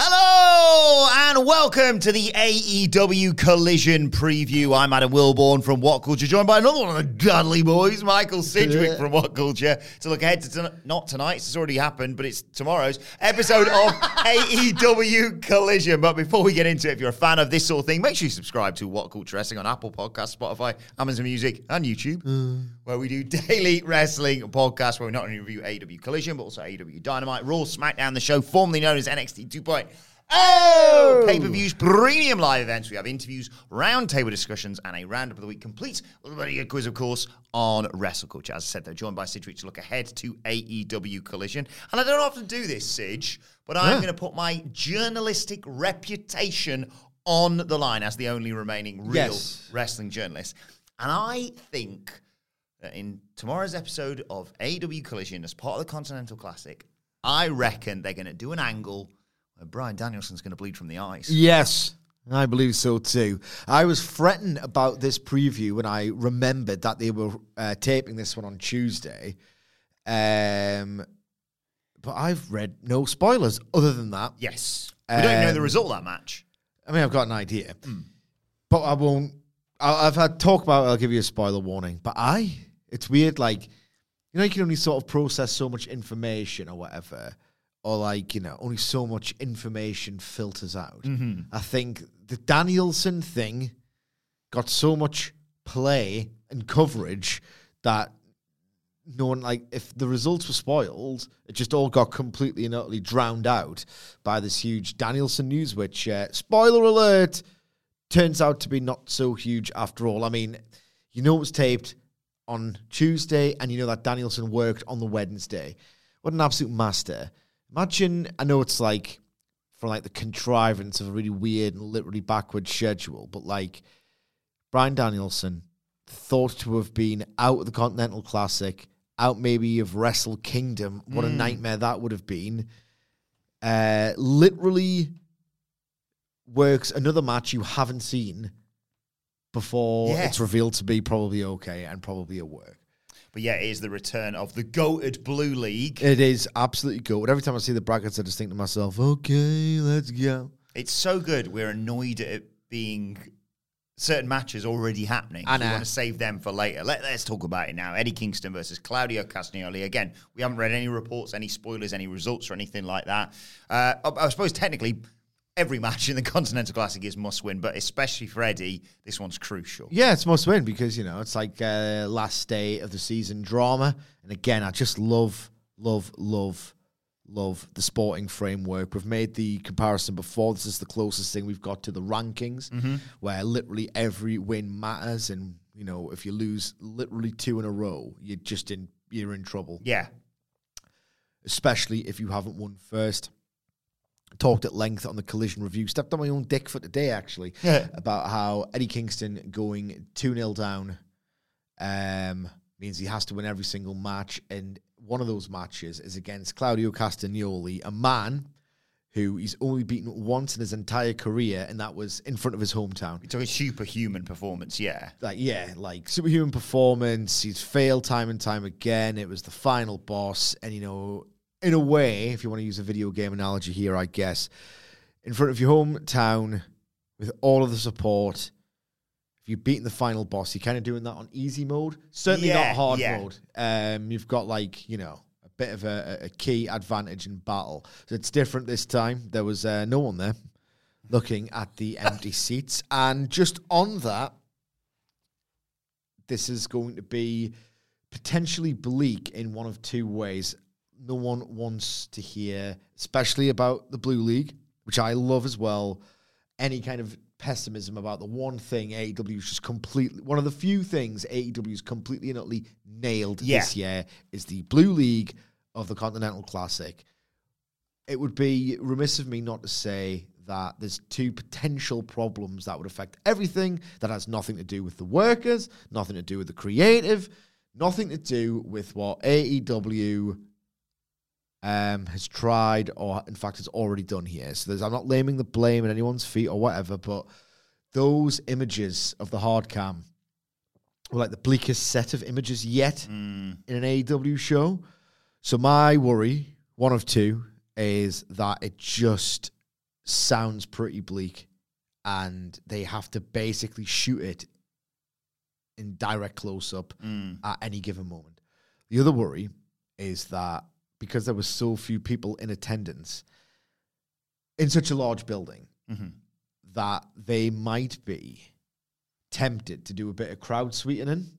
Hello and welcome to the AEW Collision preview. I'm Adam Wilbourn from What Culture, joined by another one of the Dudley boys, Michael Sidgwick from What Culture. To look ahead to ton- not tonight's, it's already happened, but it's tomorrow's episode of AEW Collision. But before we get into it, if you're a fan of this sort of thing, make sure you subscribe to What Culture Wrestling on Apple Podcasts, Spotify, Amazon Music, and YouTube, mm. Where we do daily wrestling podcasts where we not only review AEW Collision, but also AEW Dynamite, Raw, SmackDown, the show formerly known as NXT 2.0. Oh! oh! Pay per views, premium live events. We have interviews, roundtable discussions, and a roundup of the week complete with a quiz, of course, on Wrestle Culture. As I said, they're joined by Sidgwick to look ahead to AEW Collision. And I don't often do this, Sidge, but I'm going to put my journalistic reputation on the line as the only remaining real Yes. wrestling journalist. And I think that in tomorrow's episode of AW Collision, as part of the Continental Classic, I reckon they're going to do an angle where Brian Danielson's going to bleed from the eyes. Yes, I believe so too. I was fretting about this preview when I remembered that they were uh, taping this one on Tuesday. Um, but I've read no spoilers other than that. Yes. We don't know the Um, result of that match. I mean, I've got an idea, but I won't. I- I've had talk about. it, I'll give you a spoiler warning. But I, it's weird. Like, you know, you can only sort of process so much information or whatever, or like you know, only so much information filters out. I think the Danielson thing got so much play and coverage that no one like if the results were spoiled, it just all got completely and utterly drowned out by this huge Danielson news, which uh, spoiler alert turns out to be not so huge after all. I mean, you know it was taped on Tuesday, and you know that Danielson worked on the Wednesday. What an absolute master! Imagine, I know it's like for like the contrivance of a really weird and literally backward schedule, but like Brian Danielson thought to have been out of the Continental Classic, out maybe of Wrestle Kingdom. What a nightmare that would have been. Uh, literally works another match you haven't seen before Yeah. it's revealed to be probably okay and probably a work. But yeah, it is the return of the goated Blue League. It is absolutely good. Every time I see the brackets, I just think to myself, okay, let's go. It's so good. We're annoyed at it being certain matches already happening. I we know. want to save them for later. Let, us talk about it now. Eddie Kingston versus Claudio Castagnoli. Again, we haven't read any reports, any spoilers, any results, or anything like that. Uh, I, I suppose technically every match in the Continental Classic is must win, but especially for Eddie, this one's crucial. Yeah, it's must win because you know it's like uh, last day of the season drama, and again, I just love, love, love, love the sporting framework. We've made the comparison before. This is the closest thing we've got to the rankings, where literally every win matters, and you know if you lose literally two in a row, you're just in you're in trouble. Yeah. especially if you haven't won first. Talked at length on the collision review. Stepped on my own dick for today, actually, yeah. about how Eddie Kingston going 2 0 down um, means he has to win every single match. And one of those matches is against Claudio Castagnoli, a man who he's only beaten once in his entire career, and that was in front of his hometown. Took a superhuman performance, yeah. Like, yeah, like superhuman performance. He's failed time and time again. It was the final boss. And, you know, in a way, if you want to use a video game analogy here, I guess, in front of your hometown with all of the support, if you've beaten the final boss, you're kind of doing that on easy mode. Certainly Yeah, not hard yeah. mode. Um, you've got, like, you know, a bit of a, a key advantage in battle. So it's different this time. There was uh, no one there looking at the empty seats. And just on that, this is going to be potentially bleak in one of two ways. No one wants to hear, especially about the Blue League, which I love as well, any kind of pessimism about the one thing AEW is just completely one of the few things AEW is completely and utterly nailed Yeah. this year is the Blue League of the Continental Classic. It would be remiss of me not to say that there's two potential problems that would affect everything that has nothing to do with the workers, nothing to do with the creative, nothing to do with what AEW um, has tried or, in fact, has already done here. So there's, I'm not laming the blame at anyone's feet or whatever, but those images of the hard cam were like the bleakest set of images yet in an AEW show. So my worry, one of two, is that it just sounds pretty bleak and they have to basically shoot it in direct close up at any given moment. The other worry is that because there were so few people in attendance in such a large building, mm-hmm. that they might be tempted to do a bit of crowd sweetening.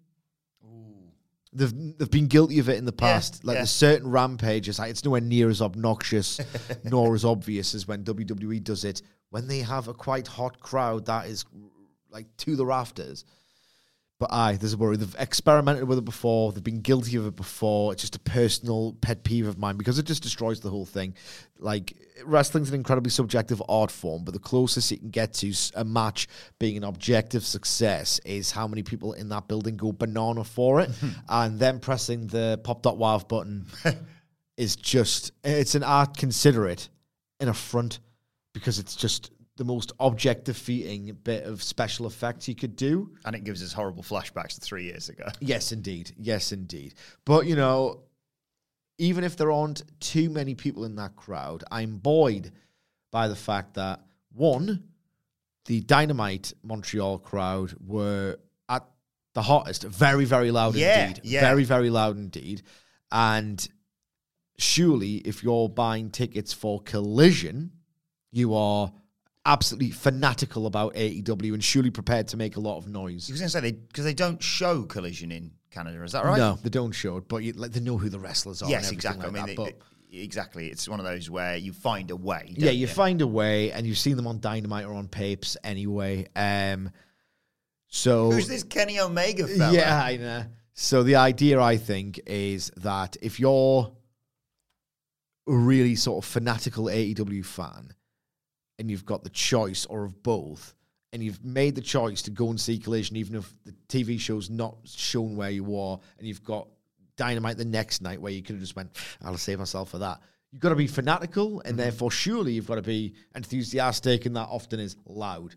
They've they've been guilty of it in the past. like yeah. there's certain rampages, like it's nowhere near as obnoxious nor as obvious as when WWE does it. When they have a quite hot crowd that is like to the rafters. But aye, there's a worry. They've experimented with it before. They've been guilty of it before. It's just a personal pet peeve of mine because it just destroys the whole thing. Like wrestling's an incredibly subjective art form, but the closest it can get to a match being an objective success is how many people in that building go banana for it, and then pressing the pop dot wow button is just it's an art considerate an affront because it's just the most object defeating bit of special effects you could do. And it gives us horrible flashbacks to three years ago. Yes, indeed. Yes, indeed. But you know, even if there aren't too many people in that crowd, I'm buoyed by the fact that one, the Dynamite Montreal crowd were at the hottest, very, very loud Yeah, indeed. yeah. Very, very loud indeed. And surely, if you're buying tickets for Collision, you are absolutely fanatical about AEW and surely prepared to make a lot of noise. I was going to say, they because they don't show Collision in Canada, is that right? No, they don't show it, but you, like, they know who the wrestlers are. Yes, exactly. like I mean, that, they- they- exactly. It's one of those where you find a way. yeah, don't you find a way, and you've seen them on Dynamite or on Papes anyway. Um, so Who's this Kenny Omega fella? Yeah, I know. So the idea, I think, is that if you're a really sort of fanatical AEW fan, and you've got the choice or of both, and you've made the choice to go and see Collision, even if the TV show's not shown where you are, and you've got Dynamite the next night where you could have just went, I'll save myself for that. You've got to be fanatical, and mm. therefore, surely you've got to be enthusiastic, and that often is loud.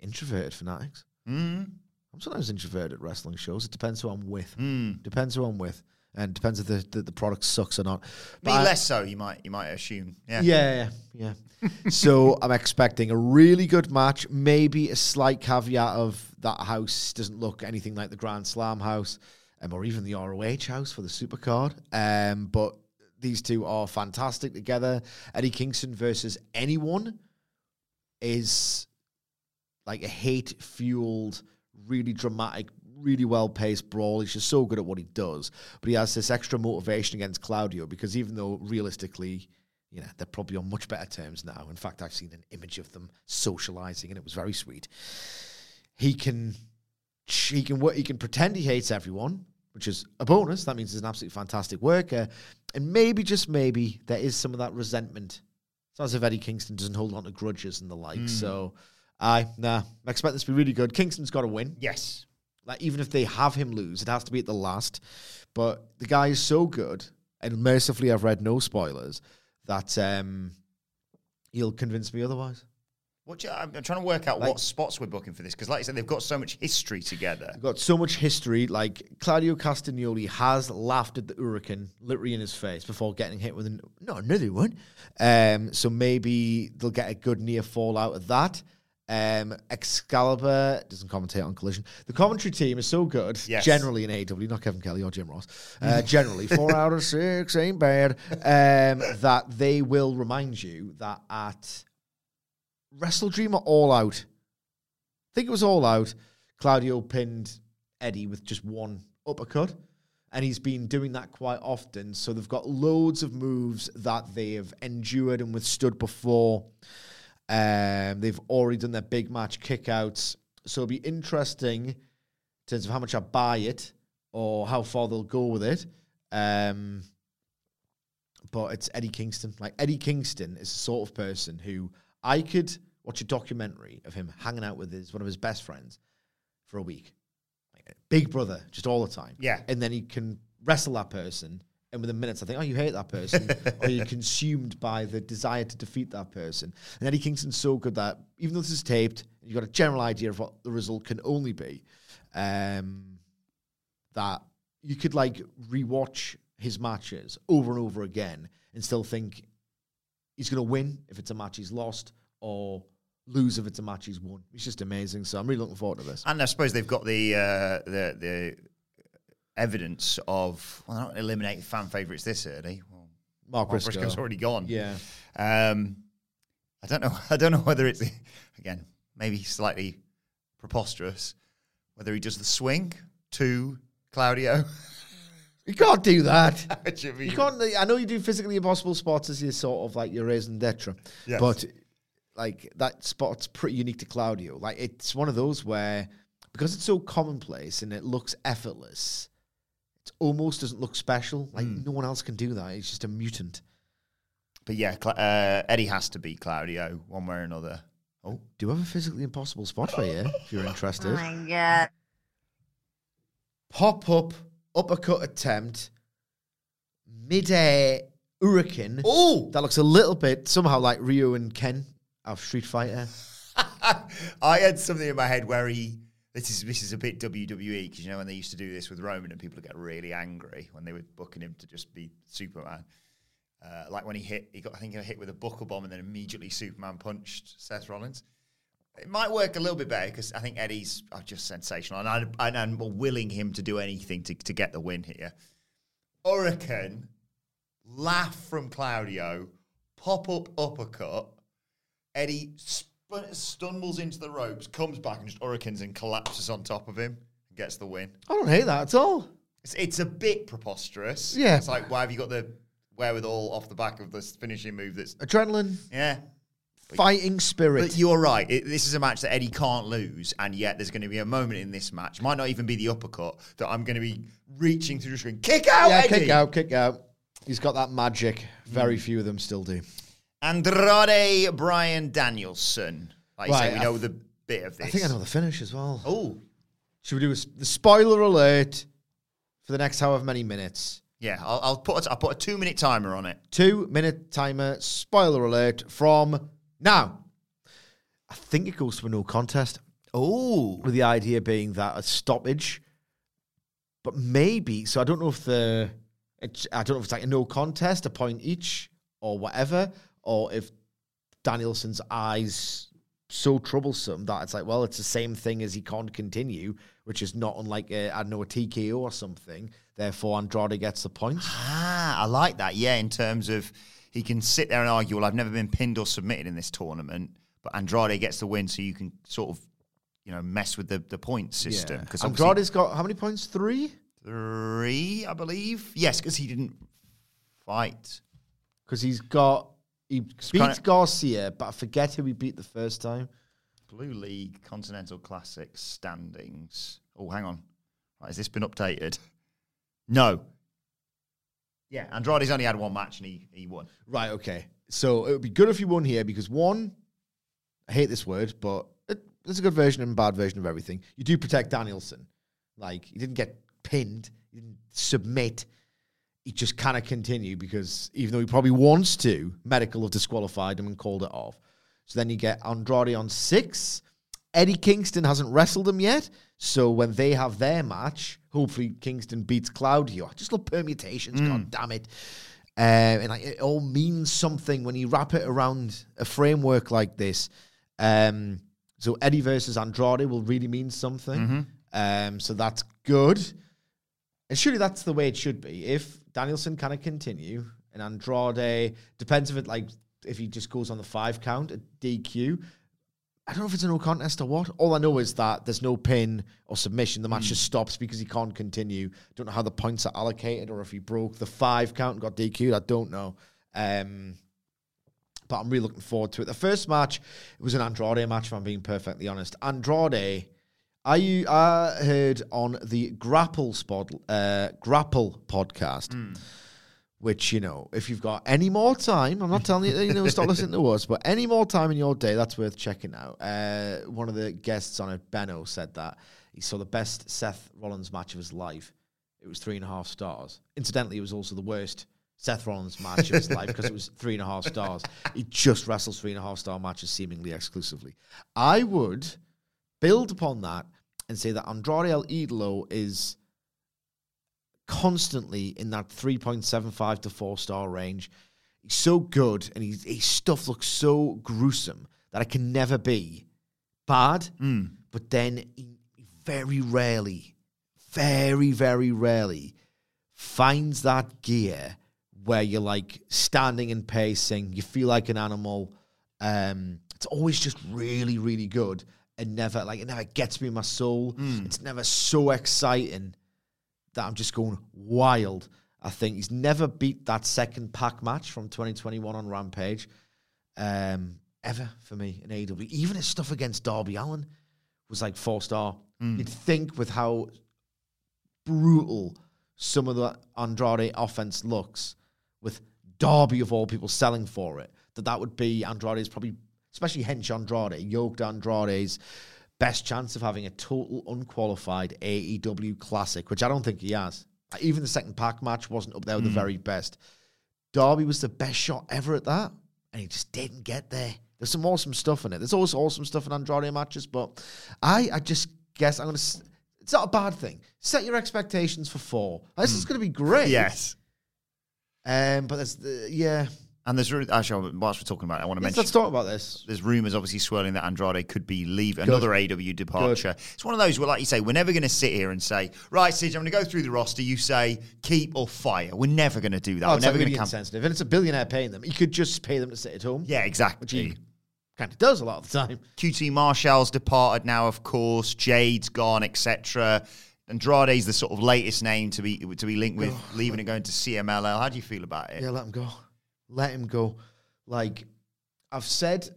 Introverted fanatics. Mm. I'm sometimes introverted at wrestling shows. It depends who I'm with. Mm. Depends who I'm with, and depends if the, the, the product sucks or not. But I- less so, you might you might assume. Yeah. yeah, yeah. yeah. so I'm expecting a really good match. Maybe a slight caveat of that house doesn't look anything like the Grand Slam house, um, or even the ROH house for the Supercard. Um, but these two are fantastic together. Eddie Kingston versus anyone is like a hate fueled, really dramatic, really well paced brawl. He's just so good at what he does. But he has this extra motivation against Claudio because even though realistically, you know, they're probably on much better terms now. In fact, I've seen an image of them socializing and it was very sweet. He can he can work, he can pretend he hates everyone, which is a bonus. That means he's an absolutely fantastic worker. And maybe, just maybe, there is some of that resentment. It's as if Eddie Kingston doesn't hold on to grudges and the like. Hmm. So, I nah, I expect this to be really good. Kingston's got to win. Yes. Like even if they have him lose, it has to be at the last. But the guy is so good, and mercifully, I've read no spoilers that um, he'll convince me otherwise. What you, I'm, trying to work out Like- what spots we're booking for this because, like I said, they've got so much history together. We've got so much history. Like Claudio Castagnoli has laughed at the hurricane literally in his face before getting hit with an, no another one. Um, so maybe they'll get a good near fall out of that. Um, Excalibur doesn't commentate on Collision. The commentary team is so good, Yes. generally in AW, not Kevin Kelly or Jim Ross. Uh, generally, four out of six ain't bad. Um, that they will remind you that at Wrestle Dream or All Out, I think it was All Out, Claudio pinned Eddie with just one uppercut. And he's been doing that quite often. So they've got loads of moves that they have endured and withstood before. Um, they've already done their big match kickouts. So it'll be interesting in terms of how much I buy it or how far they'll go with it. Um, but it's Eddie Kingston. Like Eddie Kingston is the sort of person who I could watch a documentary of him hanging out with his one of his best friends for a week. Like, Big brother, just all the time. Yeah. And then he can wrestle that person. And within minutes, I think, oh, you hate that person, or you're consumed by the desire to defeat that person. And Eddie Kingston's so good that even though this is taped, you've got a general idea of what the result can only be. Um, that you could like rewatch his matches over and over again and still think he's going to win if it's a match he's lost or lose if it's a match he's won. It's just amazing. So I'm really looking forward to this. And I suppose they've got the uh, the the evidence of well, not eliminating fan favourites this early. Well, Mark Mark Briscoe. Briscoe's already gone. Yeah. Um, I don't know. I don't know whether it's again maybe slightly preposterous whether he does the swing to Claudio. You can't do that. You can't. I know you do physically impossible spots as your sort of like your raison d'etre, Yes. but like that spot's pretty unique to Claudio. Like it's one of those where because it's so commonplace and it looks effortless, almost doesn't look special. Like Hmm. no one else can do that. It's just a mutant. But yeah, Cla- uh, Eddie has to beat Claudio one way or another. Oh, Do you have a physically impossible spot for you if you're interested? god. Pop up uppercut attempt, mid-air hurricane. oh! That looks a little bit somehow like Ryu and Ken of Street Fighter. I had something in my head where he. This is this is a bit WWE because you know when they used to do this with Roman and people would get really angry when they were booking him to just be Superman. Uh, like when he hit, he got I think he hit with a buckle bomb and then immediately Superman punched Seth Rollins. It might work a little bit better because I think Eddie's uh, just sensational and, I, I'm willing him to do anything to, to get the win here. Hurricane, laugh from Claudio, pop up uppercut. Eddie spun, stumbles into the ropes, comes back and just hurricanes and collapses on top of him and gets the win. I don't hate that at all. It's, it's a bit preposterous. Yeah. It's like, why have you got the wherewithal off the back of this finishing move that's. Adrenaline, Yeah. fighting spirit. But you're right. It, this is a match that Eddie can't lose, and yet there's going to be a moment in this match, might not even be the uppercut, that I'm going to be reaching through the screen. Kick out, yeah, Eddie! kick out, kick out. He's got that magic. Very hmm. few of them still do. Andrade Brian Danielson. Like you Right, say, we I know th- the bit of this. I think I know the finish as well. Oh, Should we do a, the spoiler alert for the next however many minutes? yeah. I'll, I'll put a, I'll put a two minute timer on it. Two minute timer, spoiler alert from now. I think it goes to a no contest, Oh, with the idea being that a stoppage, but maybe. So I don't know if the, it's, I don't know if it's like a no contest, a point each, or whatever, or if Danielson's eyes so troublesome that it's like, well, it's the same thing as he can't continue, which is not unlike a, I don't know a TKO or something. Therefore, Andrade gets the point. ah, I like that. Yeah, in terms of he can sit there and argue. Well, I've never been pinned or submitted in this tournament, but Andrade gets the win, so you can sort of, you know, mess with the the point system. Because Andrade's got how many points? Three. three, I believe. Yes, because he didn't fight. Because he's got he beat kinda- Garcia, but I forget who he beat the first time. Blue League Continental Classic standings. Oh, hang on. Has this been updated? No. Yeah, Andrade's only had one match and he, he won. Right. Okay. So it would be good if he won here because one, I hate this word, but it, there's a good version and bad version of everything. You do protect Danielson. Like he didn't get pinned, he didn't submit. He just cannot continue because even though he probably wants to, medical have disqualified him and called it off. So then you get Andrade on six. Eddie Kingston hasn't wrestled him yet. So when they have their match, hopefully Kingston beats Claudio. I just love permutations, god damn it. Uh, and like, it all means something when you wrap it around a framework like this. Um, So Eddie versus Andrade will really mean something. Mm-hmm. Um, so that's good. And surely that's the way it should be. If Danielson kind of continue and Andrade depends if it like if he just goes on the five count at DQ. I don't know if it's a no contest or what. All I know is that there's no pin or submission. The match just stops because he can't continue. Don't know how the points are allocated or if he broke the five count and got DQ'd. I don't know. Um, but I'm really looking forward to it. The first match it was an Andrade match, if I'm being perfectly honest. Andrade, I I heard on the Grapple Spot uh, Grapple podcast, which you know, if you've got any more time, I'm not telling you, you know, stop listening to us, but any more time in your day, that's worth checking out. Uh, one of the guests on it, Benno, said that he saw the best Seth Rollins match of his life. It was three and a half stars. Incidentally, it was also the worst Seth Rollins match of his life because it was three and a half stars. He just wrestles three and a half star matches seemingly exclusively. I would build upon that and say that Andrade El Idolo is constantly in that 3.75 to 4 star range. He's so good and he's, his stuff looks so gruesome that it can never be bad. But then he very rarely, very, very rarely finds that gear where you're like standing and pacing, you feel like an animal. Um, it's always just really, really good and never like it never gets me in my soul. It's never so exciting that I'm just going wild. I think he's never beat that second Pac match from 2021 on Rampage. Um, ever for me in AEW. Even his stuff against Darby Allin was like four star. You'd think with how brutal some of the Andrade offense looks, with Darby of all people selling for it, that that would be Andrade's probably, especially hench Andrade, yoked Andrade's best chance of having a total unqualified AEW classic, which I don't think he has. Even the second Pac match wasn't up there with the very best. Darby was the best shot ever at that, and he just didn't get there. There's some awesome stuff in it. There's always awesome stuff in Andrade matches, but I, I just guess I'm gonna. It's not a bad thing. Set your expectations for four. This is gonna be great. Yes. Um, but there's the yeah. And there's actually, whilst we're talking about it, I want to Let's, mention let's talk about this. there's rumours obviously swirling that Andrade could be leave another AW departure. It's one of those where, like you say, we're never going to sit here and say, right, Sid, I'm going to go through the roster. You say keep or fire. We're never going to do that. Oh, we're never going to come. insensitive, and it's a billionaire paying them. He could just pay them to sit at home. Yeah, which exactly. he kind of does a lot of the time. QT Marshall's departed now, of course. Jade's gone, etc. Andrade's the sort of latest name to be to be linked with leaving and going to CMLL. How do you feel about it? Yeah, let him go. Let him go. Like I've said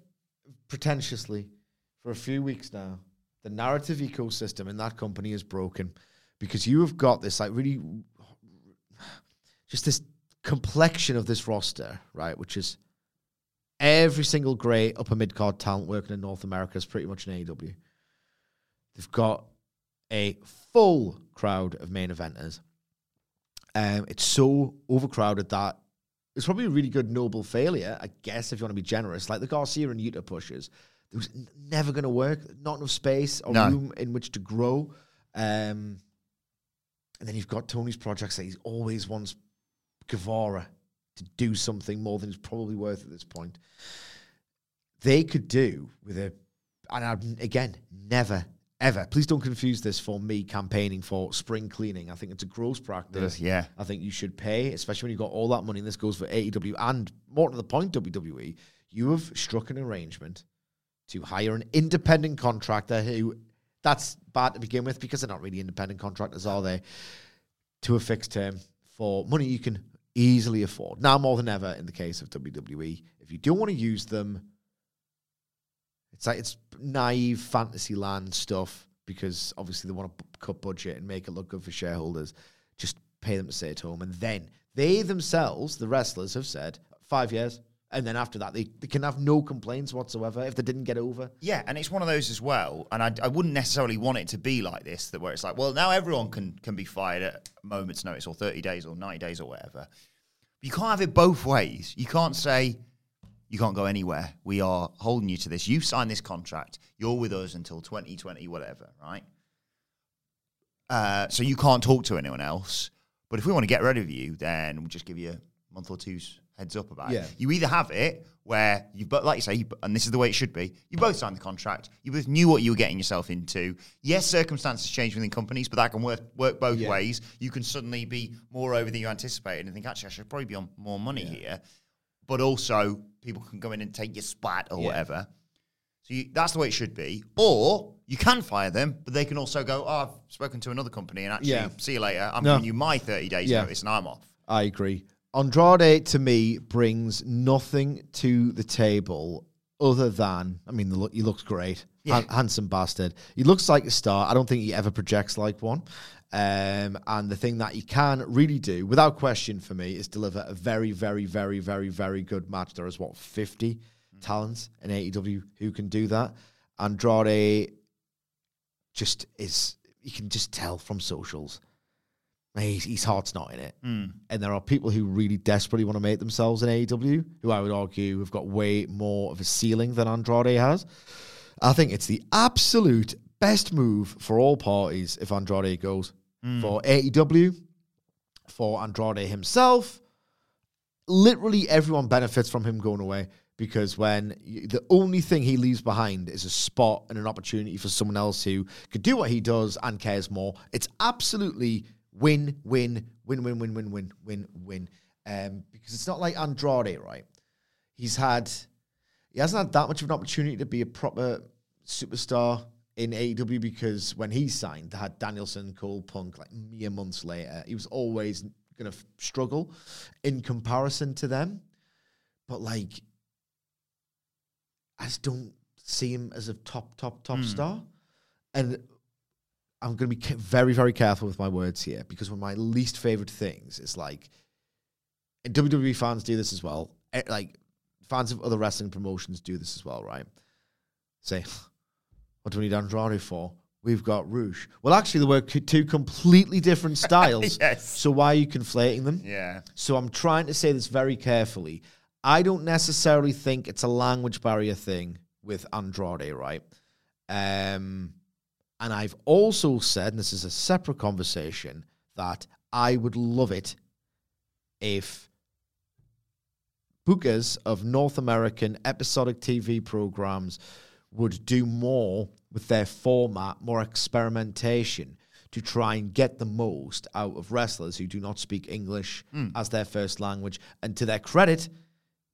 pretentiously for a few weeks now, the narrative ecosystem in that company is broken because you have got this like really just this complexion of this roster, right? Which is every single great upper mid card talent working in North America is pretty much an AEW. They've got a full crowd of main eventers. Um, it's so overcrowded that it's probably a really good noble failure, I guess, if you want to be generous. Like the Garcia and Utah pushes, there was never going to work. Not enough space or No. room in which to grow. Um, and then you've got Tony's projects that he always wants Guevara to do something more than he's probably worth at this point. They could do with a, and I've, again, never, ever, please don't confuse this for me campaigning for spring cleaning. I think it's a gross practice. Yeah. I think you should pay, especially when you've got all that money, and this goes for AEW and more to the point, WWE. You have struck an arrangement to hire an independent contractor who that's bad to begin with because they're not really independent contractors, are they? To a fixed term for money you can easily afford. Now more than ever in the case of WWE. If you don't want to use them, it's like it's naive fantasy land stuff because obviously they want to cut budget and make it look good for shareholders. Just pay them to stay at home. And then they themselves, the wrestlers, have said five years. And then after that, they, they can have no complaints whatsoever if they didn't get over. Yeah, and it's one of those as well. And I, I wouldn't necessarily want it to be like this, that where it's like, well, now everyone can can be fired at a moment's notice, or thirty days, or ninety days, or whatever. You can't have it both ways. You can't say you can't go anywhere. We are holding you to this. You've signed this contract. You're with us until twenty twenty, whatever, right? Uh, so you can't talk to anyone else. But if we want to get rid of you, then we'll just give you a month or two's heads up about Yeah. it. You either have it where you, but like you say, you, and this is the way it should be. You both signed the contract. You both knew what you were getting yourself into. Yes, circumstances change within companies, but that can work work both Yeah. ways. You can suddenly be more over than you anticipated and think, actually, I should probably be on more money here. But also, people can go in and take your spot or Yeah. whatever. So you, that's the way it should be. Or you can fire them, but they can also go, oh, I've spoken to another company and actually, Yeah. see you later. I'm No. giving you my 30 days Yeah. notice and I'm off. I agree. Andrade to me brings nothing to the table other than I mean, the look, he looks great, Han- handsome bastard. He looks like a star. I don't think he ever projects like one. Um, and the thing that he can really do, without question, for me, is deliver a very, very, very, very, very good match. There is what fifty talents in AEW who can do that. Andrade just is. You can just tell from socials He's, his heart's not in it. And there are people who really desperately want to make themselves in AEW, who I would argue have got way more of a ceiling than Andrade has. I think it's the absolute best move for all parties if Andrade goes. For AEW, for Andrade himself, literally everyone benefits from him going away because when you, the only thing he leaves behind is a spot and an opportunity for someone else who could do what he does and cares more, it's absolutely win, win, win, win, win, win, win, win, win. Um, because it's not like Andrade, right? He's had, he hasn't had that much of an opportunity to be a proper superstar in AEW because when he signed, they had Danielson, Cole, Punk like mere months later. He was always going to f- struggle in comparison to them. But like, I just don't see him as a top, top, top star. And I'm going to be very, very careful with my words here because one of my least favorite things is like, and WWE fans do this as well. eh, Like, fans of other wrestling promotions do this as well, right? Say, what do we need Andrade for? We've got Rush. Well, actually, they were two completely different styles. Yes. So why are you conflating them? Yeah. So I'm trying to say this very carefully. I don't necessarily think it's a language barrier thing with Andrade, right? Um, and I've also said, and this is a separate conversation, that I would love it if bookers of North American episodic TV programs would do more with their format, more experimentation to try and get the most out of wrestlers who do not speak English as their first language. And to their credit,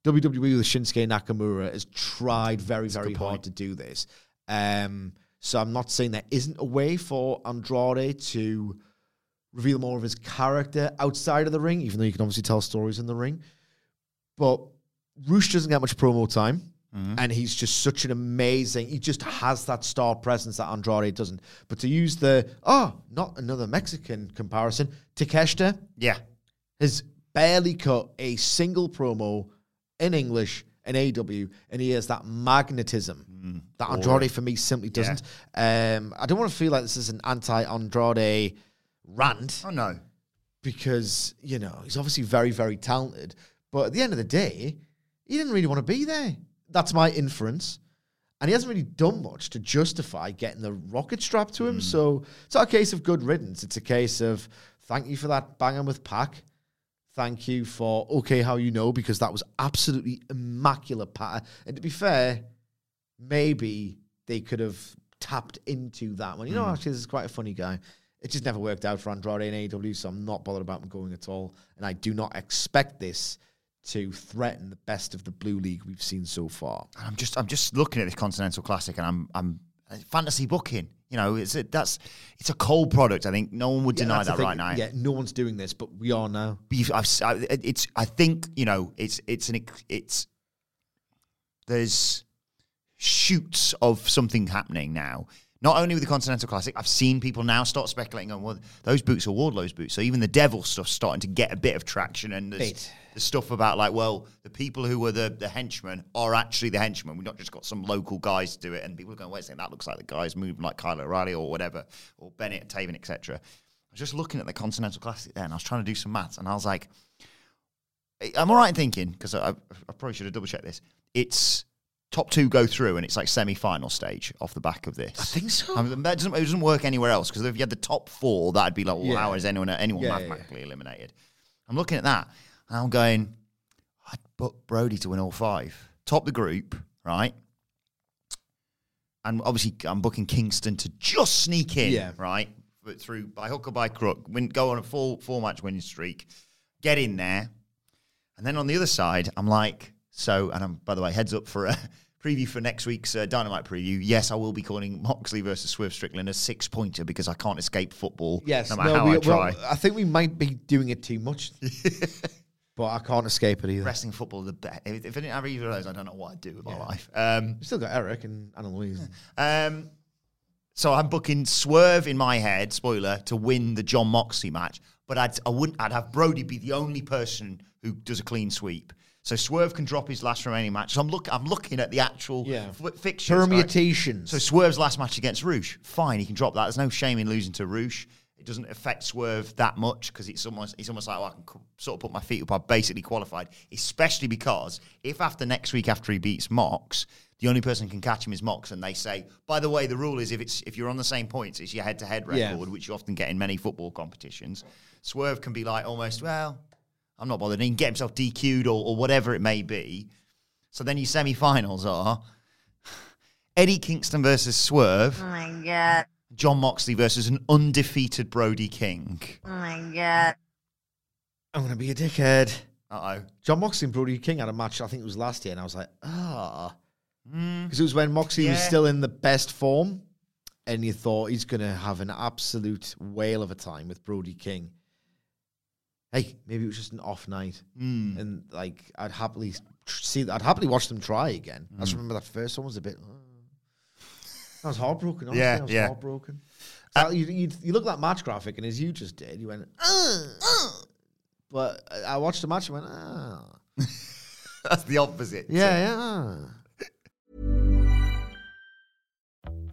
WWE with Shinsuke Nakamura has tried very, very hard to do this. Um, so I'm not saying there isn't a way for Andrade to reveal more of his character outside of the ring, even though you can obviously tell stories in the ring. But Roosh doesn't get much promo time. And he's just such an amazing, he just has that star presence that Andrade doesn't. But to use the, oh, not another Mexican comparison, Takeshita Yeah. has barely cut a single promo in English in AW, and he has that magnetism that Andrade for me simply doesn't. Um, I don't want to feel like this is an anti-Andrade rant Oh, no. because you know he's obviously very, very talented. But at the end of the day, he didn't really want to be there. That's my inference. And he hasn't really done much to justify getting the rocket strapped to him. Hmm. So it's not a case of good riddance. It's a case of thank you for that banging with Pac. Thank you for okay, how you know, because that was absolutely immaculate patter. And to be fair, maybe they could have tapped into that one. You know, hmm. actually, this is quite a funny guy. It just never worked out for Andrade in AEW, so I'm not bothered about him going at all. And I do not expect this to threaten the best of the blue league we've seen so far. I'm just I'm just looking at this Continental Classic and I'm I'm uh, fantasy booking. You know, it's a, that's it's a cold product. I think no one would deny that's that right now. Yeah, no one's doing this, but we are now. I've it's I think you know it's it's an it's there's shoots of something happening now. Not only with the Continental Classic, I've seen people now start speculating on well, those boots are Wardlow's boots. So even the Devil stuff's starting to get a bit of traction, and there's the stuff about like, well, the people who were the, the henchmen are actually the henchmen. We've not just got some local guys to do it, and people are going, wait a second, that looks like the guys moving like Kyle O'Reilly or whatever, or Bennett, Taven, etc. I was just looking at the Continental Classic there, and I was trying to do some maths, and I was like, I'm all right in thinking because I, I probably should have double checked this. It's top two go through, and it's like semi final stage off the back of this. I think so. mean, that doesn't, it doesn't work anywhere else because if you had the top four, that'd be like, well, Yeah. how is anyone anyone Yeah, yeah, mathematically eliminated? I'm looking at that, and I'm going. I'd book Brody to win all five, top the group, right? And obviously, I'm booking Kingston to just sneak in, Yeah. right? But through by hook or by crook, win, go on a full four match winning streak, get in there, and then on the other side, I'm like, so, and I'm by the way, heads up for a preview for next week's uh, Dynamite preview. Yes, I will be calling Moxley versus Swerve Strickland a six pointer because I can't escape football. Yes, no matter no, how we, I try. well, I think we might be doing it too much, but I can't escape it either. Wrestling football, the best. If, if I didn't have either of those, I don't know what I'd do with my life. Um, We still got Eric and Anna Louise. Um, so I'm booking Swerve in my head, spoiler, to win the Jon Moxley match. But I'd I wouldn't I'd have Brody be the only person who does a clean sweep. So Swerve can drop his last remaining match. So I'm look I'm looking at the actual Yeah. f- fixtures. right? Permutations. So Swerve's last match against Roosh, fine, he can drop that. There's no shame in losing to Roosh. It doesn't affect Swerve that much because it's almost it's almost like oh, I can co- sort of put my feet up. I've basically qualified, especially because if after next week after he beats Mox, the only person who can catch him is Mox, and they say, by the way, the rule is if it's if you're on the same points, it's your head to head Yeah. record, which you often get in many football competitions. Swerve can be like almost well, I'm not bothered. He can get himself DQ'd or, or whatever it may be. So then your semi-finals are Eddie Kingston versus Swerve. Oh my god. Jon Moxley versus an undefeated Brody King. Oh my god. I'm going to be a dickhead. Uh oh. Jon Moxley and Brody King had a match, I think it was last year, and I was like, ah. Because it was when Moxley was still in the best form, and you thought he's going to have an absolute whale of a time with Brody King. Hey, maybe it was just an off night. And, like, I'd happily see, I'd happily watch them try again. I just remember that first one was a bit. uh, I was heartbroken. Honestly. Yeah, I was yeah. heartbroken. So you, you, you look at that match graphic, and as you just did, you went, uh, uh. but I- I watched the match and went, ah. That's the opposite. Yeah, yeah.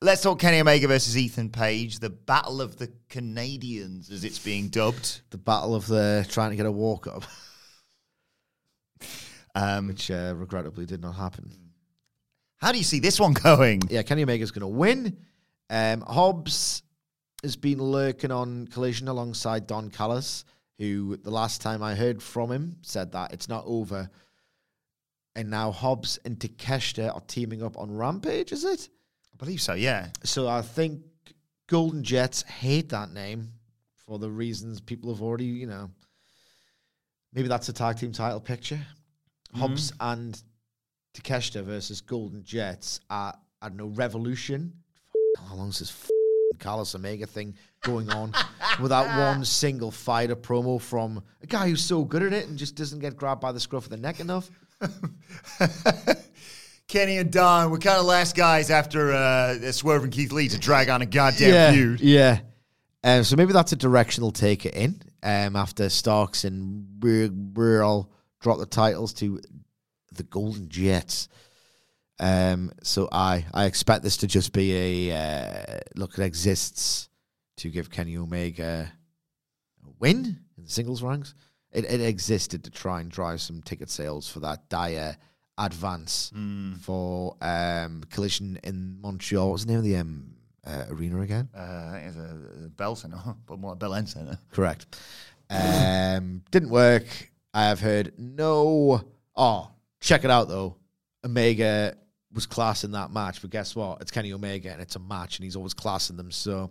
Let's talk Kenny Omega versus Ethan Page, the Battle of the Canadians, as it's being dubbed. The battle of the trying to get a walk up, Um, which uh, regrettably did not happen. how do you see this one going? Yeah, Kenny Omega's going to win. Um, Hobbs has been lurking on Collision alongside Don Callis, who the last time I heard from him said that it's not over. And now Hobbs and Takeshita are teaming up on Rampage, is it? I believe so, yeah. So I think Golden Jets hate that name for the reasons people have already, you know. Maybe that's a tag team title picture. Mm-hmm. Hobbs and Takeshita versus Golden Jets at, I don't know, Revolution. How long is this Callis Omega thing going on without one single fighter promo from a guy who's so good at it and just doesn't get grabbed by the scruff of the neck enough. Kenny and Don were kind of last guys after uh, swerving Keith Lee to drag on a goddamn yeah, feud. Yeah. Um, so maybe that's a direction they'll take it in um, after Starks and Burl drop the titles to the Golden Jets. Um, so I I expect this to just be a uh, look. It exists to give Kenny Omega a win in the singles ranks. It, it existed to try and drive some ticket sales for that dire advance for um, Collision in Montreal. What's the name of the um, uh, arena again? Uh, I think it's a, a Bell Center, but more Bell End Center. Correct. Um, didn't work. I have heard no. Oh, check it out though. Omega was class in that match, but guess what? It's Kenny Omega and it's a match, and he's always classing them. So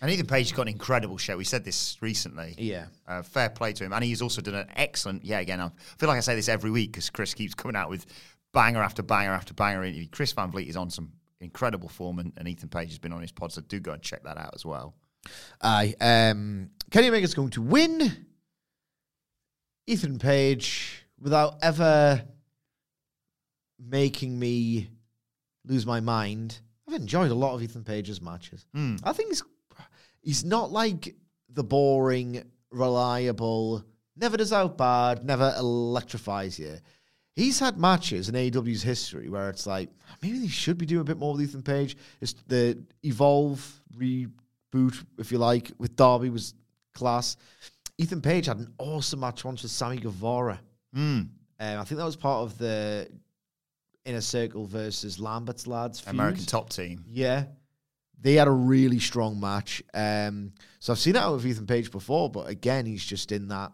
And Ethan Page has got an incredible show. We said this recently. yeah, Uh, fair play to him. And he's also done an excellent, yeah, again, I feel like I say this every week because Chris keeps coming out with banger after banger after banger interview. Chris Van Vliet is on some incredible form, and, and Ethan Page has been on his pod, so do go and check that out as well. aye. Um, Kenny Omega's going to win. Ethan Page without ever making me lose my mind. I've enjoyed a lot of Ethan Page's matches. I think he's he's not like the boring, reliable, never does out bad, never electrifies you. He's had matches in AEW's history where it's like maybe they should be doing a bit more with Ethan Page. It's the evolve reboot, if you like, with Darby was class. Ethan Page had an awesome match once with Sammy Guevara. Mm. Um, I think that was part of the Inner Circle versus Lambert's lads. feud. American Top Team. Yeah. They had a really strong match. Um, so I've seen that with Ethan Page before, but again, he's just in that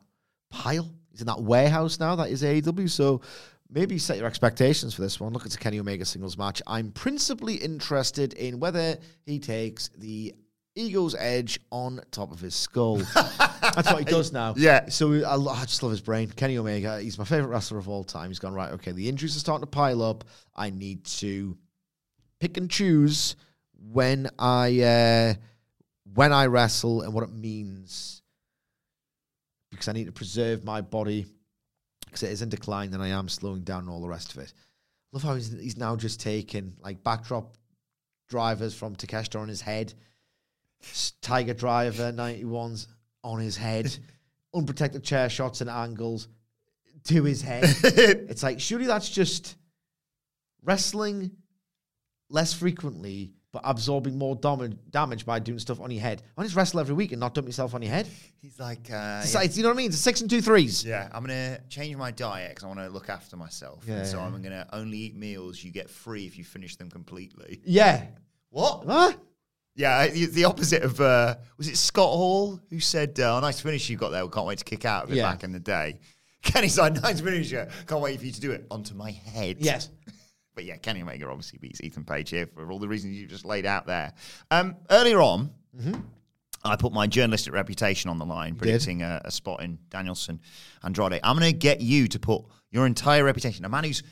pile. He's in that warehouse now that is AEW. So maybe set your expectations for this one. Look, it's a Kenny Omega singles match. I'm principally interested in whether he takes the Eagle's edge on top of his skull. That's what he does now. Yeah. So I, I just love his brain. Kenny Omega, he's my favorite wrestler of all time. He's gone, right, okay, the injuries are starting to pile up. I need to pick and choose when I uh, when I wrestle and what it means because I need to preserve my body because it is in decline and I am slowing down and all the rest of it. Love how he's, he's now just taking like backdrop drivers from Takeshita on his head, Tiger Driver 91s on his head, unprotected chair shots and angles to his head. it's like, surely that's just wrestling less frequently, but absorbing more dam- damage by doing stuff on your head. You just wrestle every week and not dump yourself on your head? He's like, uh, It's yeah. like- you know what I mean? It's a six and two threes. Yeah, I'm gonna change my diet because I want to look after myself. Yeah, and so. I'm gonna only eat meals you get free if you finish them completely. Yeah. What? Huh? Yeah, the opposite of uh, was it Scott Hall who said, uh, "Nice finish you got there. We can't wait to kick out of it Yeah. back in the day." Kenny's like, "Nice finish, yeah. can't wait for you to do it onto my head." Yes. But yeah, Kenny Omega obviously beats Ethan Page here for all the reasons you just laid out there. Um, earlier on, I put my journalistic reputation on the line, predicting a, a spot in Danielson Andrade. I'm going to get you to put your entire reputation. A man who's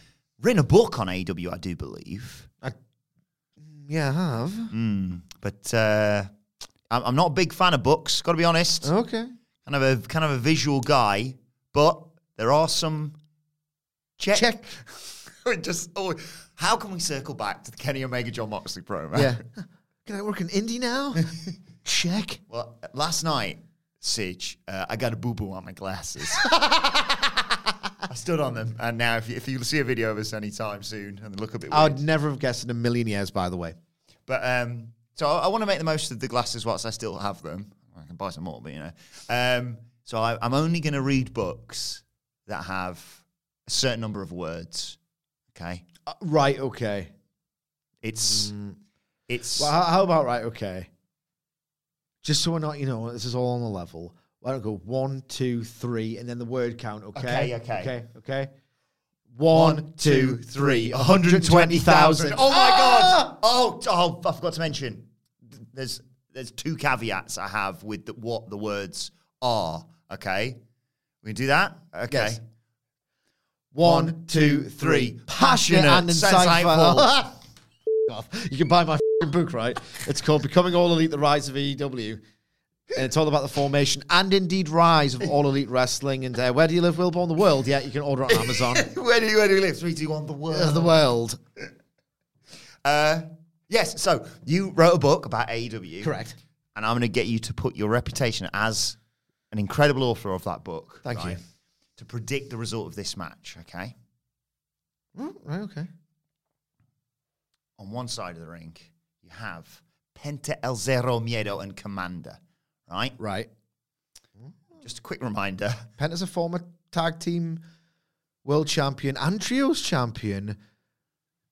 written a book on AEW, I do believe. Yeah, I have. Mm, but uh, I'm, I'm not a big fan of books. Got to be honest. Okay. Kind of a kind of a visual guy, but there are some check. Check. Just oh, how can we circle back to the Kenny Omega Jon Moxley promo? Yeah. Can I work in indie now? Check. Well, last night, Sige, uh, I got a boo boo on my glasses. I stood on them, and now if you, if you see a video of us anytime soon, and look a bit I weird. would never have guessed in a million years, by the way. But um, so I, I want to make the most of the glasses whilst I still have them. I can buy some more, but you know. Um, so I, I'm only going to read books that have a certain number of words. Okay, Uh, right, okay. it's it's Well, how, how about, right, okay. Just so we're not, you know, this is all on the level. Why don't go one, two, three, and then the word count, okay? Okay, okay. Okay, okay. One, two, three. 120,000. Oh my Ah! god! Oh, oh, I forgot to mention. There's there's two caveats I have with the, what the words are. Okay, we can do that. Okay. Yes. One, two, three. Passionate and insightful. Off. You can buy my book, right? It's called Becoming All Elite: The Rise of AEW. And it's all about the formation and indeed rise of all elite wrestling. And uh, where do you live, Wilbourn? The world. Yeah, you can order it on Amazon. where do you where do you live? Three, two, one. The world. Uh, the world. Uh, yes. So you wrote a book about AEW, Correct. And I'm going to get you to put your reputation as an incredible author of that book. Thank you. To predict the result of this match. Okay. Oh, right, okay. On one side of the ring, you have Penta El Zero Miedo and Komander. Right. Right. Just a quick reminder. Penta's a former tag team world champion and trios champion.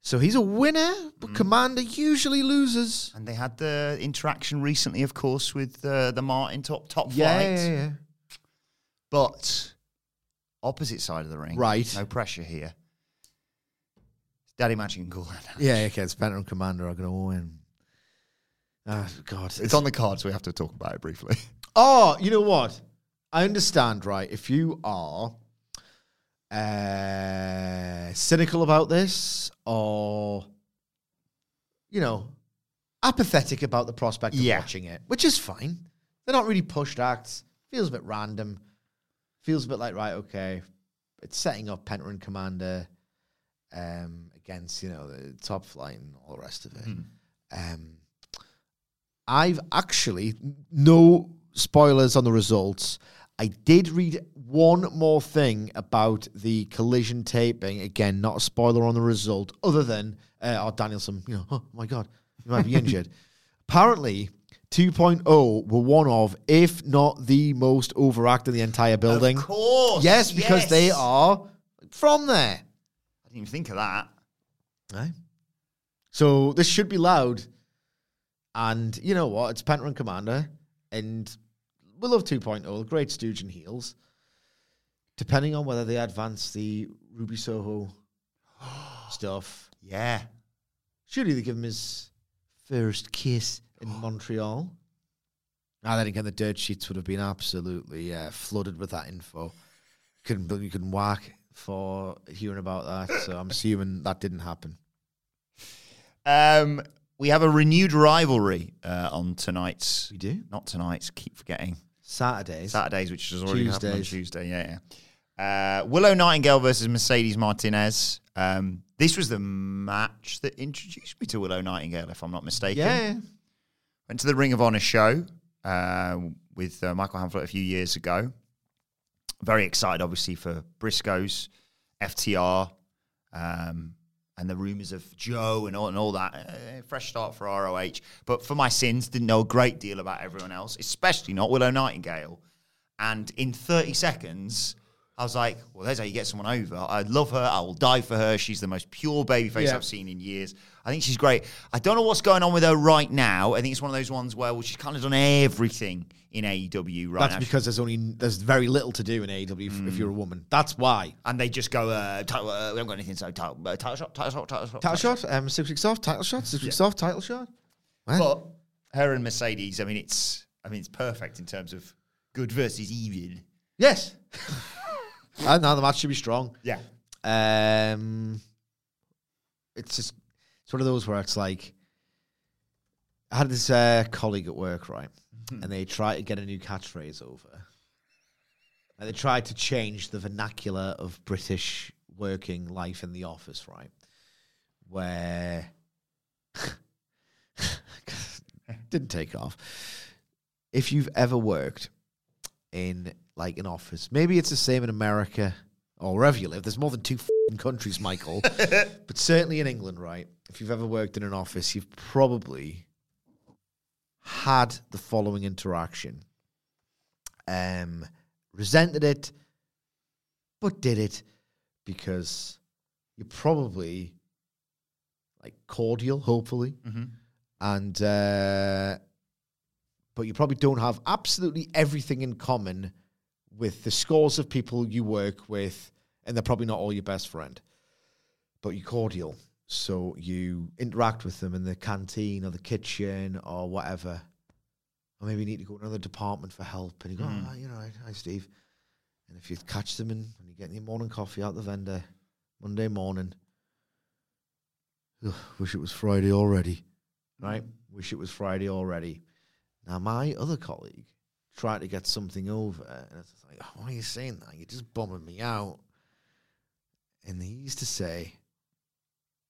So he's a winner, but Komander usually loses. And they had the interaction recently, of course, with uh, the Martin top top Yeah, flight. yeah, yeah. But opposite side of the ring, Right. No pressure here. It's Daddy Magic and Cool Hand. Yeah, okay, it's and Komander are going to win. Oh, God. It's on the card, so we have to talk about it briefly. Oh, you know what? I understand, right? If you are uh, cynical about this or, you know, apathetic about the prospect of Yeah. watching it, which is fine. They're not really pushed acts. Feels a bit random. Feels a bit like, right, okay, it's setting up Penta and Komander um, against, you know, the top flight and all the rest of it. Um, I've actually no spoilers on the results. I did read one more thing about the collision taping. Again, not a spoiler on the result, other than uh, oh Danielson, you know, oh my god, he might be injured. Apparently, 2.0 were one of, if not the most overact in the entire building. Of course. Yes, because they are from there. I didn't even think of that. Right. So this should be loud. And you know what? It's Penta and Komander. And we love 2.0, great stooge and heels. Depending on whether they advance the Ruby Soho stuff. Yeah. Surely they give him his first kiss in Montreal. Ah, then again, the dirt sheets would have been absolutely uh, flooded with that info. Couldn't you couldn't whack for hearing about that. So I'm assuming that didn't happen. Um, we have a renewed rivalry uh, on tonight's. We do Not tonight's. Keep forgetting. Saturdays. Saturdays, which has already happened on Tuesday. Yeah, yeah. Uh, Willow Nightingale versus Mercedes Martinez. Um, this was the match that introduced me to Willow Nightingale, if I'm not mistaken. Yeah. Went to the Ring of Honor show uh, with uh, Michael Hamlet a few years ago. Very excited, obviously, for Briscoes, FTR, um, and the rumors of Joe and all, and all that. Uh, fresh start for ROH. But for my sins, didn't know a great deal about everyone else, especially not Willow Nightingale. And in 30 seconds, I was like, well, there's how you get someone over. I love her. I will die for her. She's the most pure babyface Yeah. I've seen in years. I think she's great. I don't know what's going on with her right now. I think it's one of those ones where well, she's kind of done everything in AEW right That's now. because there's only there's very little to do in AEW if, if you're a woman. That's why. and they just go, uh, title, uh, we haven't got anything, so title, uh, title shot, title shot, title shot. Title shot, um, six weeks off, title shot, six weeks off, title shot. Well, But her and Mercedes, I mean, it's, I mean, it's perfect in terms of good versus evil. yes. and now the match should be strong. Yeah. Um, it's just it's one of those where it's like I had this uh, colleague at work, right, and they tried to get a new catchphrase over, and they tried to change the vernacular of British working life in the office, right, where didn't take off. If you've ever worked in like an office, maybe it's the same in America or wherever you live. There's more than two f***ing countries, Michael, but certainly in England, right? If you've ever worked in an office, you've probably had the following interaction. Um, resented it, but did it because you're probably like cordial, hopefully, and uh, but you probably don't have absolutely everything in common with the scores of people you work with, and they're probably not all your best friend, but you're cordial. So you interact with them in the canteen or the kitchen or whatever. Or maybe you need to go to another department for help. And you go, oh, you know, hi, Steve. And if you catch them in when you're getting your morning coffee out the vendor Monday morning, ugh, wish it was Friday already. Hmm. right? Wish it was Friday already. Now, my other colleague tried to get something over, and it's like, oh, why are you saying that? You're just bumming me out. And he used to say,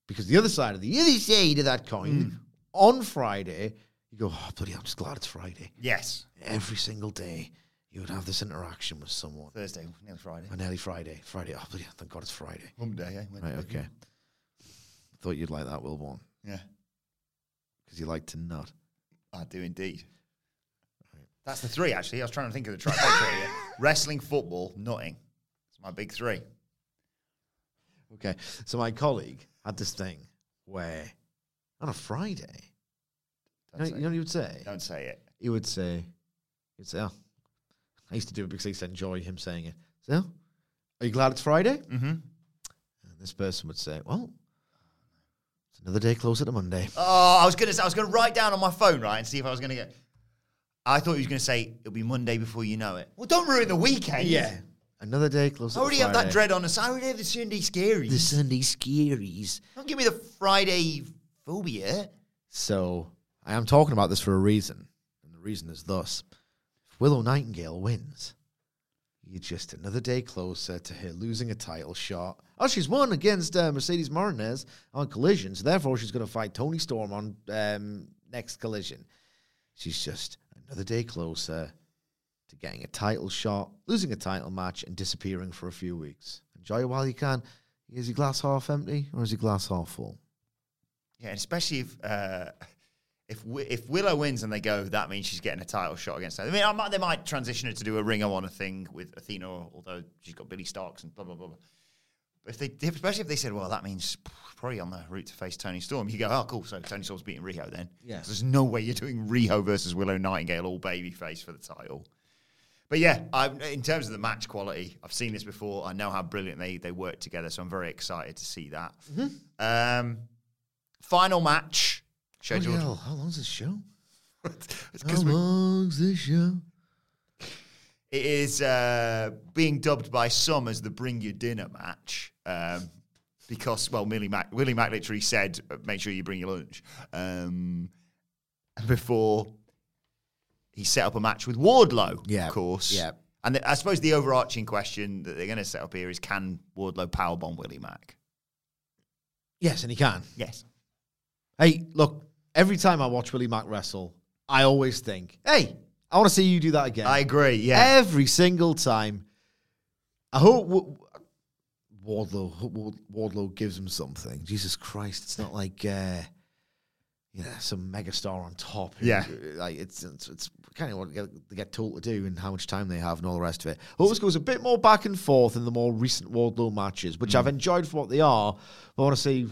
because the other side of the other side of that coin, on Friday, you go, oh, bloody, I'm just glad it's Friday. Yes. Every single day, you would have this interaction with someone. Thursday, nearly Friday. Oh, nearly Friday. Friday. Oh, bloody, thank God it's Friday. Monday, eh? Right, okay. Thought you'd like that, Wilbourn, Yeah, because you like to nut. I do indeed. That's the three, actually. I was trying to think of the trifecta here. Wrestling, football, nutting. It's my big three. Okay. So my colleague had this thing where on a Friday, you know, say, you know what he would say? don't say it. He would say, he'd say, oh, I used to do it because I used to enjoy him saying it. So, are you glad it's Friday? Mm-hmm. And this person would say, well, it's another day closer to Monday. Oh, I was gonna. I was gonna write down on my phone, right, and see if I was gonna get. I thought he was gonna say it'll be Monday before you know it. Well, don't ruin the weekend. Yeah. Another day closer I already to have that dread on the side. I already have the Sunday scaries. The Sunday scaries. Don't give me the Friday phobia. So I am talking about this for a reason. And the reason is thus. If Willow Nightingale wins, you're just another day closer to her losing a title shot. Oh, she's won against uh, Mercedes Martinez on Collision, so therefore she's going to fight Toni Storm on um, next Collision. She's just another day closer to getting a title shot, losing a title match, and disappearing for a few weeks. Enjoy it while you can. Is your glass half empty or is your glass half full? Yeah, and especially if uh, if if Willow wins and they go, that means she's getting a title shot against her. I mean, I might, they might transition her to do a Ring of Honor thing with Athena, although she's got Billie Starkz and blah blah blah. blah. If they, especially if they said, well, that means probably on the route to face Toni Storm, you go, oh, cool. So Toni Storm's beating Riho then. Yeah. There's no way you're doing Riho versus Willow Nightingale all babyface for the title. But yeah, I, in terms of the match quality, I've seen this before. I know how brilliant they, they work together, so I'm very excited to see that. Um, final match scheduled. hell, how long's this show? How long's this show? It is uh, being dubbed by some as the Bring Your Dinner match. Um, because, well, Willie Mack, Willie Mack literally said, uh, make sure you bring your lunch. Um, before he set up a match with Wardlow, Yeah, of course. yeah. And the, I suppose the overarching question that they're going to set up here is can Wardlow powerbomb Willie Mack? Yes, and he can. Yes. Hey, look, every time I watch Willie Mack wrestle, I always think, hey, I want to see you do that again. I agree, yeah. Every single time. I hope w- Wardlow, hope Wardlow gives him something. Jesus Christ, it's not like, uh, you know, some megastar on top. Yeah. Like, it's, it's, it's kind of what they get, told to do and how much time they have and all the rest of it. Hope this goes a bit more back and forth in the more recent Wardlow matches, which Mm. I've enjoyed for what they are. But I want to see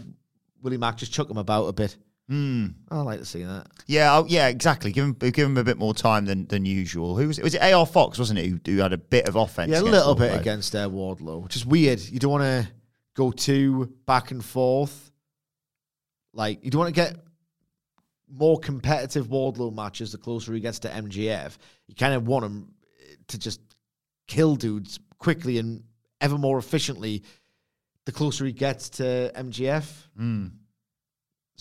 Willie Mack just chuck them about a bit. Mm. I like to see that. Yeah, oh, yeah, exactly. Give him, give him a bit more time than, than usual. Who was it? Was it AR Fox, wasn't it, who, who had a bit of offense? Yeah, a little bit Wardlow? against uh, Wardlow, which is weird. You don't want to go too back and forth. Like, you don't want to get more competitive Wardlow matches the closer he gets to MJF. You kind of want him to just kill dudes quickly and ever more efficiently the closer he gets to MJF. Mm.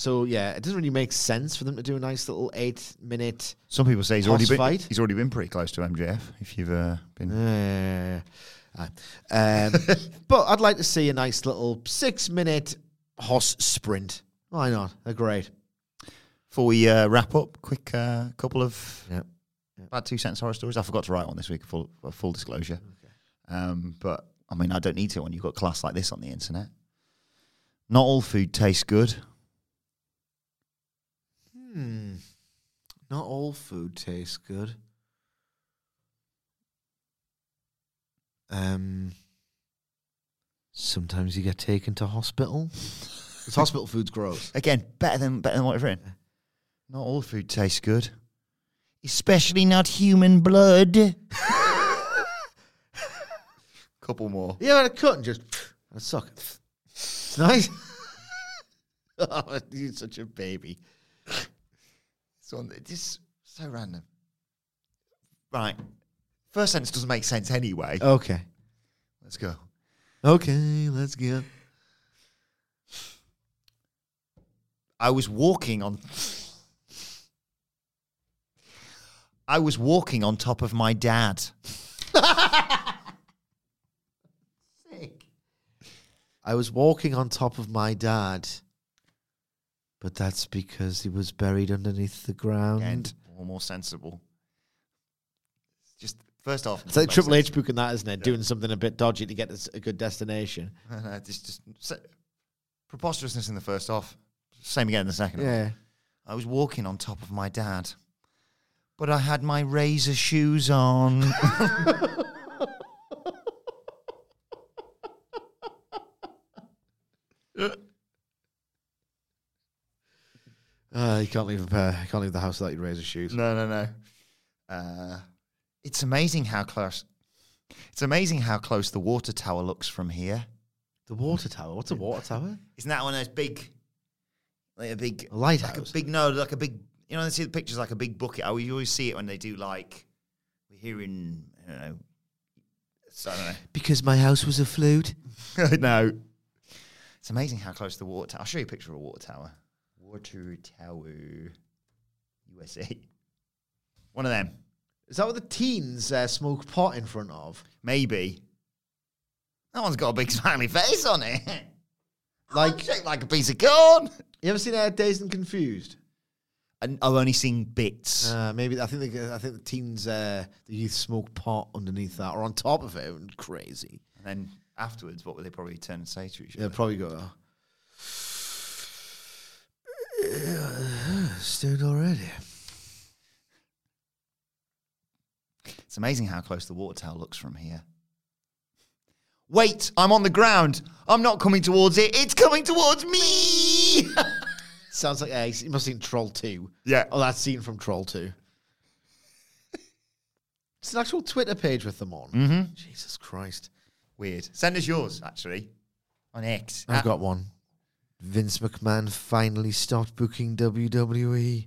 So, yeah, it doesn't really make sense for them to do a nice little eight minute. Some people say he's already been fight? he's already been pretty close to MJF. If you've uh, been, Uh, um, but I'd like to see a nice little six minute Hoss sprint. Why not? They're great. before we uh, wrap up, quick uh, couple of Yep. bad two sentence horror stories. I forgot to write one this week. Full full disclosure. Um, but I mean, I don't need to when you've got class like this on the internet. Not all food tastes good. Not all food tastes good. Um. Sometimes you get taken to hospital. Because hospital food's gross. Again, better than better than what you've written. Not all food tastes good, especially not human blood. Couple more. Yeah, had a cut and just a suck? It's nice. oh, you're such a baby. So on just so random. Right. First sentence doesn't make sense anyway. Okay. Let's go. Okay, let's go. I was walking on. I was walking on top of my dad. Sick. I was walking on top of my dad but that's because he was buried underneath the ground. And more, more sensible. Just first off, it's like makes Triple sense. H booking that, isn't it? Doing something a bit dodgy to get us a good destination. Uh, just, just se- preposterousness in the first off. Same again in the second. Yeah. I was walking on top of my dad, but I had my razor shoes on. Uh, you can't leave a pair. You can't leave the house without your razor shoes. no, no, no. Uh, it's amazing how close. It's amazing how close the water tower looks from here. The water tower. What's a water tower? Isn't that one of those big, like a big A lighthouse? Like a big no, like a big. You know, they see the pictures like a big bucket. I always always see it when they do like we're here in. I don't know. So, I don't know. Because my house was a flute. no. It's amazing how close the water tower. I'll show you a picture of a water tower. Water tower, USA. One of them, Is that what the teens uh, smoke pot in front of? maybe. That one's got a big smiley face on it. Like- like shaped like a piece of corn. You ever seen uh, Dazed and Confused? And I've only seen bits. Uh, maybe I think they, I think the teens, uh, the youth smoke pot underneath that or on top of it. Crazy. and then afterwards, what would they probably turn and say to each other? Other? probably go. Stoned already. It's amazing how close the water tower looks from here. Wait, I'm on the ground. I'm not coming towards it. It's coming towards me. Sounds like uh, you must have seen Troll Two. Yeah. Oh, that scene from Troll Two. It's an actual Twitter page with them on. mm-hmm. Jesus Christ. Weird. Send us yours, actually, on X. I've At- got one. Vince McMahon finally stopped booking WWE,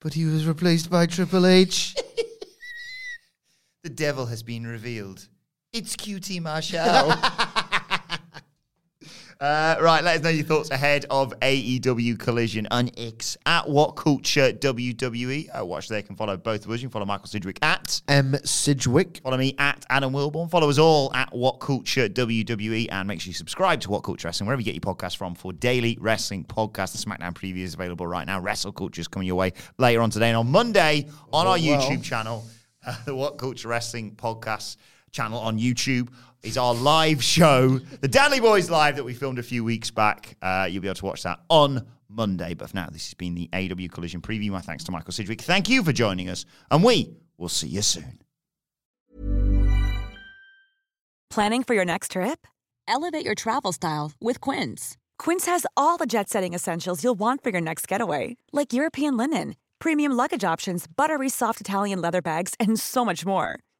but he was replaced by Triple H. the devil has been revealed. It's QT Marshall. Uh, right, let us know your thoughts ahead of AEW Collision on X at What Culture WWE. Uh, watch there, you can follow both of us. You can follow Michael Sidgwick at M. Sidgwick. Follow me at Adam Wilbourn. Follow us all at What Culture WWE. And make sure you subscribe to What Culture Wrestling, wherever you get your podcast from, for daily wrestling podcast. The SmackDown preview is available right now. Wrestle Culture is coming your way later on today. And on Monday, on our Oh, well. YouTube channel, uh, the What Culture Wrestling podcast channel on YouTube is our live show, the Danley Boys Live that we filmed a few weeks back. Uh, you'll be able to watch that on Monday. But for now, this has been the AW Collision preview. My thanks to Michael Sidgwick. Thank you for joining us. And we will see you soon. Planning for your next trip? Elevate your travel style with Quince. Quince has all the jet setting essentials you'll want for your next getaway, like European linen, premium luggage options, buttery soft Italian leather bags, and so much more.